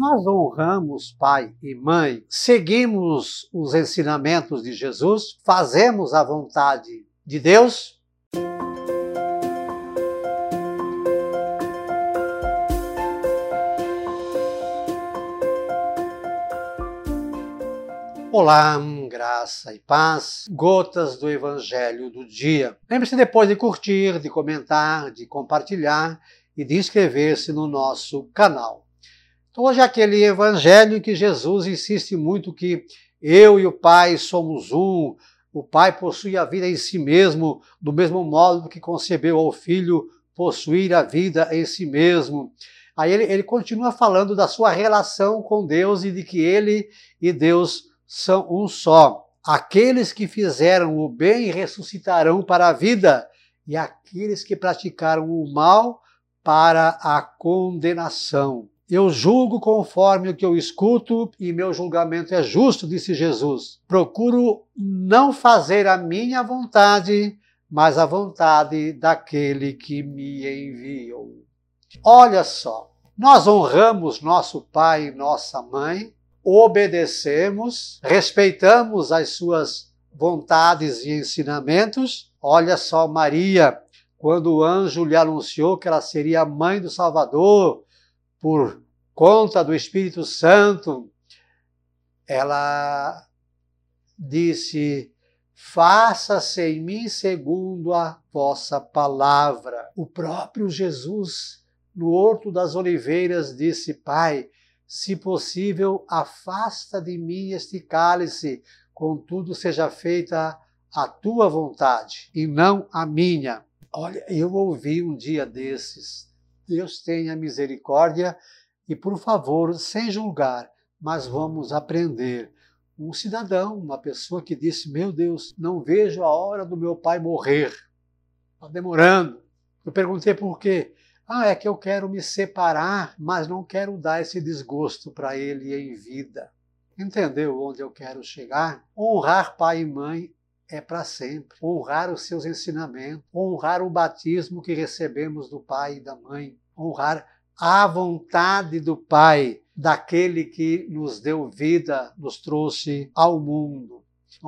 Nós honramos pai e mãe, seguimos os ensinamentos de Jesus, fazemos a vontade de Deus? Olá, graça e paz, gotas do Evangelho do dia. Lembre-se depois de curtir, de comentar, de compartilhar e de inscrever-se no nosso canal. Então, hoje é aquele Evangelho em que Jesus insiste muito que eu e o Pai somos um, o Pai possui a vida em si mesmo, do mesmo modo que concebeu ao Filho possuir a vida em si mesmo. Aí ele, ele continua falando da sua relação com Deus e de que ele e Deus são um só. Aqueles que fizeram o bem ressuscitarão para a vida, e aqueles que praticaram o mal para a condenação. Eu julgo conforme o que eu escuto e meu julgamento é justo, disse Jesus. Procuro não fazer a minha vontade, mas a vontade daquele que me enviou. Olha só, nós honramos nosso pai e nossa mãe obedecemos, respeitamos as suas vontades e ensinamentos. Olha só Maria, quando o anjo lhe anunciou que ela seria a mãe do Salvador por conta do Espírito Santo, ela disse: Faça-se em mim segundo a vossa palavra. O próprio Jesus, no Horto das Oliveiras, disse: Pai, se possível, afasta de mim este cálice, contudo seja feita a tua vontade e não a minha. Olha, eu ouvi um dia desses. Deus tenha misericórdia e, por favor, sem julgar, mas vamos aprender. Um cidadão, uma pessoa que disse: Meu Deus, não vejo a hora do meu pai morrer. Está demorando. Eu perguntei por quê. Ah, é que eu quero me separar, mas não quero dar esse desgosto para ele em vida. Entendeu onde eu quero chegar? Honrar pai e mãe é para sempre. Honrar os seus ensinamentos, honrar o batismo que recebemos do pai e da mãe, honrar a vontade do pai, daquele que nos deu vida, nos trouxe ao mundo.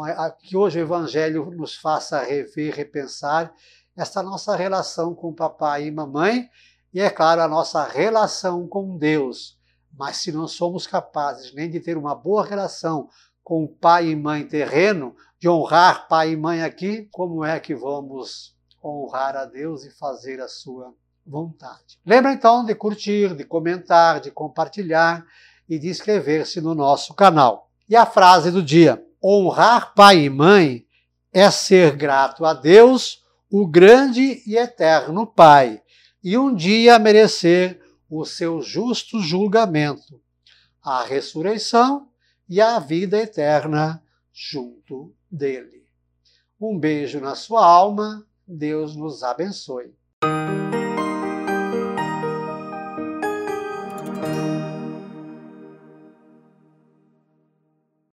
É, que hoje o Evangelho nos faça rever, repensar essa nossa relação com papai e mamãe e, é claro, a nossa relação com Deus. Mas se não somos capazes nem de ter uma boa relação com pai e mãe terreno, de honrar pai e mãe aqui, como é que vamos honrar a Deus e fazer a sua vontade? Lembra então de curtir, de comentar, de compartilhar e de inscrever-se no nosso canal. E a frase do dia: honrar pai e mãe é ser grato a Deus, o grande e eterno Pai e um dia merecer o seu justo julgamento, a ressurreição e a vida eterna junto dele. Um beijo na sua alma, Deus nos abençoe.